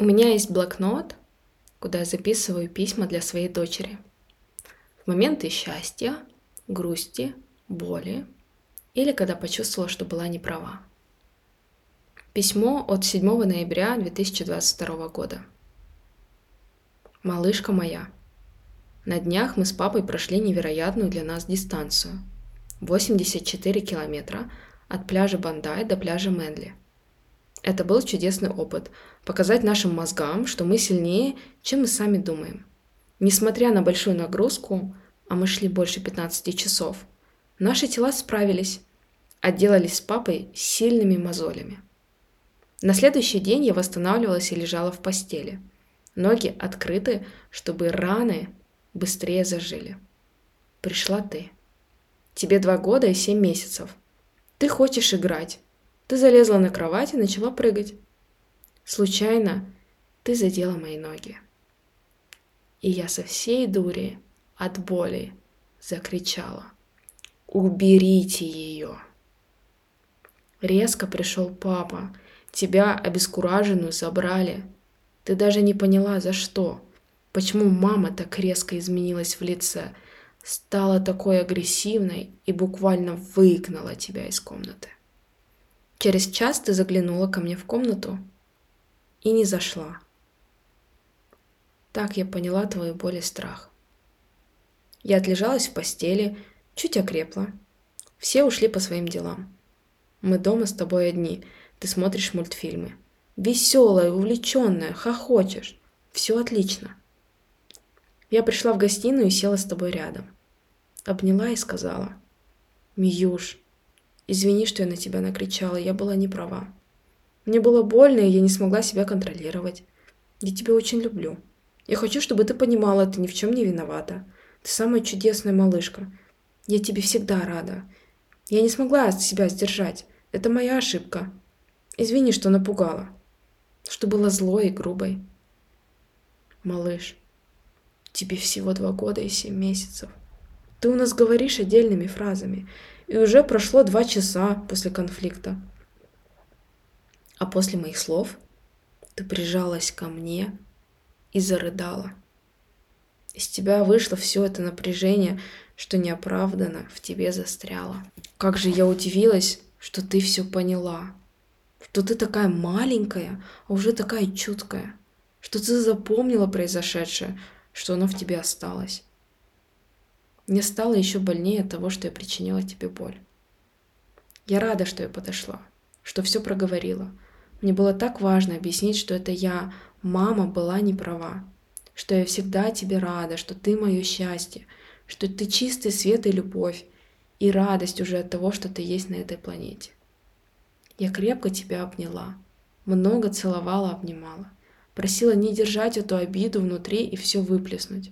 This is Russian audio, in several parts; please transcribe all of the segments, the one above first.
У меня есть блокнот, куда я записываю письма для своей дочери. В моменты счастья, грусти, боли или когда почувствовала, что была неправа. Письмо от 7 ноября 2022 года. Малышка моя, на днях мы с папой прошли невероятную для нас дистанцию. 84 километра от пляжа Бандай до пляжа Мэнли. Это был чудесный опыт – показать нашим мозгам, что мы сильнее, чем мы сами думаем. Несмотря на большую нагрузку, а мы шли больше 15 часов, наши тела справились, отделались с папой сильными мозолями. На следующий день я восстанавливалась и лежала в постели. Ноги открыты, чтобы раны быстрее зажили. Пришла ты. Тебе два года и семь месяцев. Ты хочешь играть. Ты залезла на кровать и начала прыгать. Случайно ты задела мои ноги. И я со всей дури от боли закричала. «Уберите ее!» Резко пришел папа Тебя обескураженную забрали. Ты даже не поняла, за что. Почему мама так резко изменилась в лице, стала такой агрессивной и буквально выгнала тебя из комнаты. Через час ты заглянула ко мне в комнату и не зашла. Так я поняла твою боль и страх. Я отлежалась в постели, чуть окрепла. Все ушли по своим делам. Мы дома с тобой одни — ты смотришь мультфильмы. Веселая, увлеченная, хохочешь. Все отлично. Я пришла в гостиную и села с тобой рядом. Обняла и сказала. Миюш, извини, что я на тебя накричала, я была не права. Мне было больно, и я не смогла себя контролировать. Я тебя очень люблю. Я хочу, чтобы ты понимала, ты ни в чем не виновата. Ты самая чудесная малышка. Я тебе всегда рада. Я не смогла себя сдержать. Это моя ошибка. Извини, что напугала, что была злой и грубой. Малыш, тебе всего два года и семь месяцев. Ты у нас говоришь отдельными фразами, и уже прошло два часа после конфликта. А после моих слов ты прижалась ко мне и зарыдала. Из тебя вышло все это напряжение, что неоправданно в тебе застряло. Как же я удивилась, что ты все поняла что ты такая маленькая, а уже такая чуткая, что ты запомнила произошедшее, что оно в тебе осталось. Мне стало еще больнее от того, что я причинила тебе боль. Я рада, что я подошла, что все проговорила. Мне было так важно объяснить, что это я, мама, была не права, что я всегда тебе рада, что ты мое счастье, что ты чистый свет и любовь, и радость уже от того, что ты есть на этой планете. Я крепко тебя обняла, много целовала, обнимала. Просила не держать эту обиду внутри и все выплеснуть.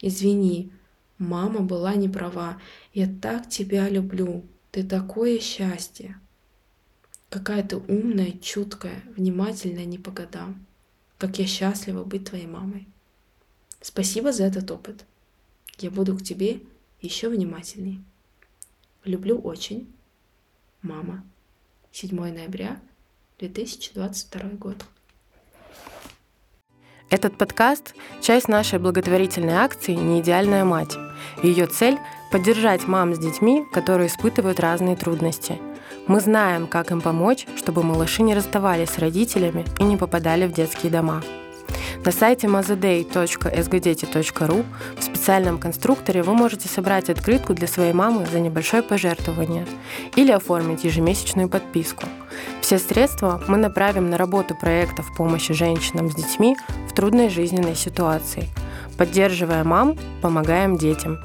Извини, мама была не права. Я так тебя люблю. Ты такое счастье. Какая ты умная, чуткая, внимательная не по годам. Как я счастлива быть твоей мамой. Спасибо за этот опыт. Я буду к тебе еще внимательней. Люблю очень. Мама. 7 ноября 2022 год. Этот подкаст – часть нашей благотворительной акции «Неидеальная мать». Ее цель – поддержать мам с детьми, которые испытывают разные трудности. Мы знаем, как им помочь, чтобы малыши не расставались с родителями и не попадали в детские дома. На сайте mazaday.sgdeti.ru в специальном конструкторе вы можете собрать открытку для своей мамы за небольшое пожертвование или оформить ежемесячную подписку. Все средства мы направим на работу проектов помощи женщинам с детьми в трудной жизненной ситуации. Поддерживая мам, помогаем детям.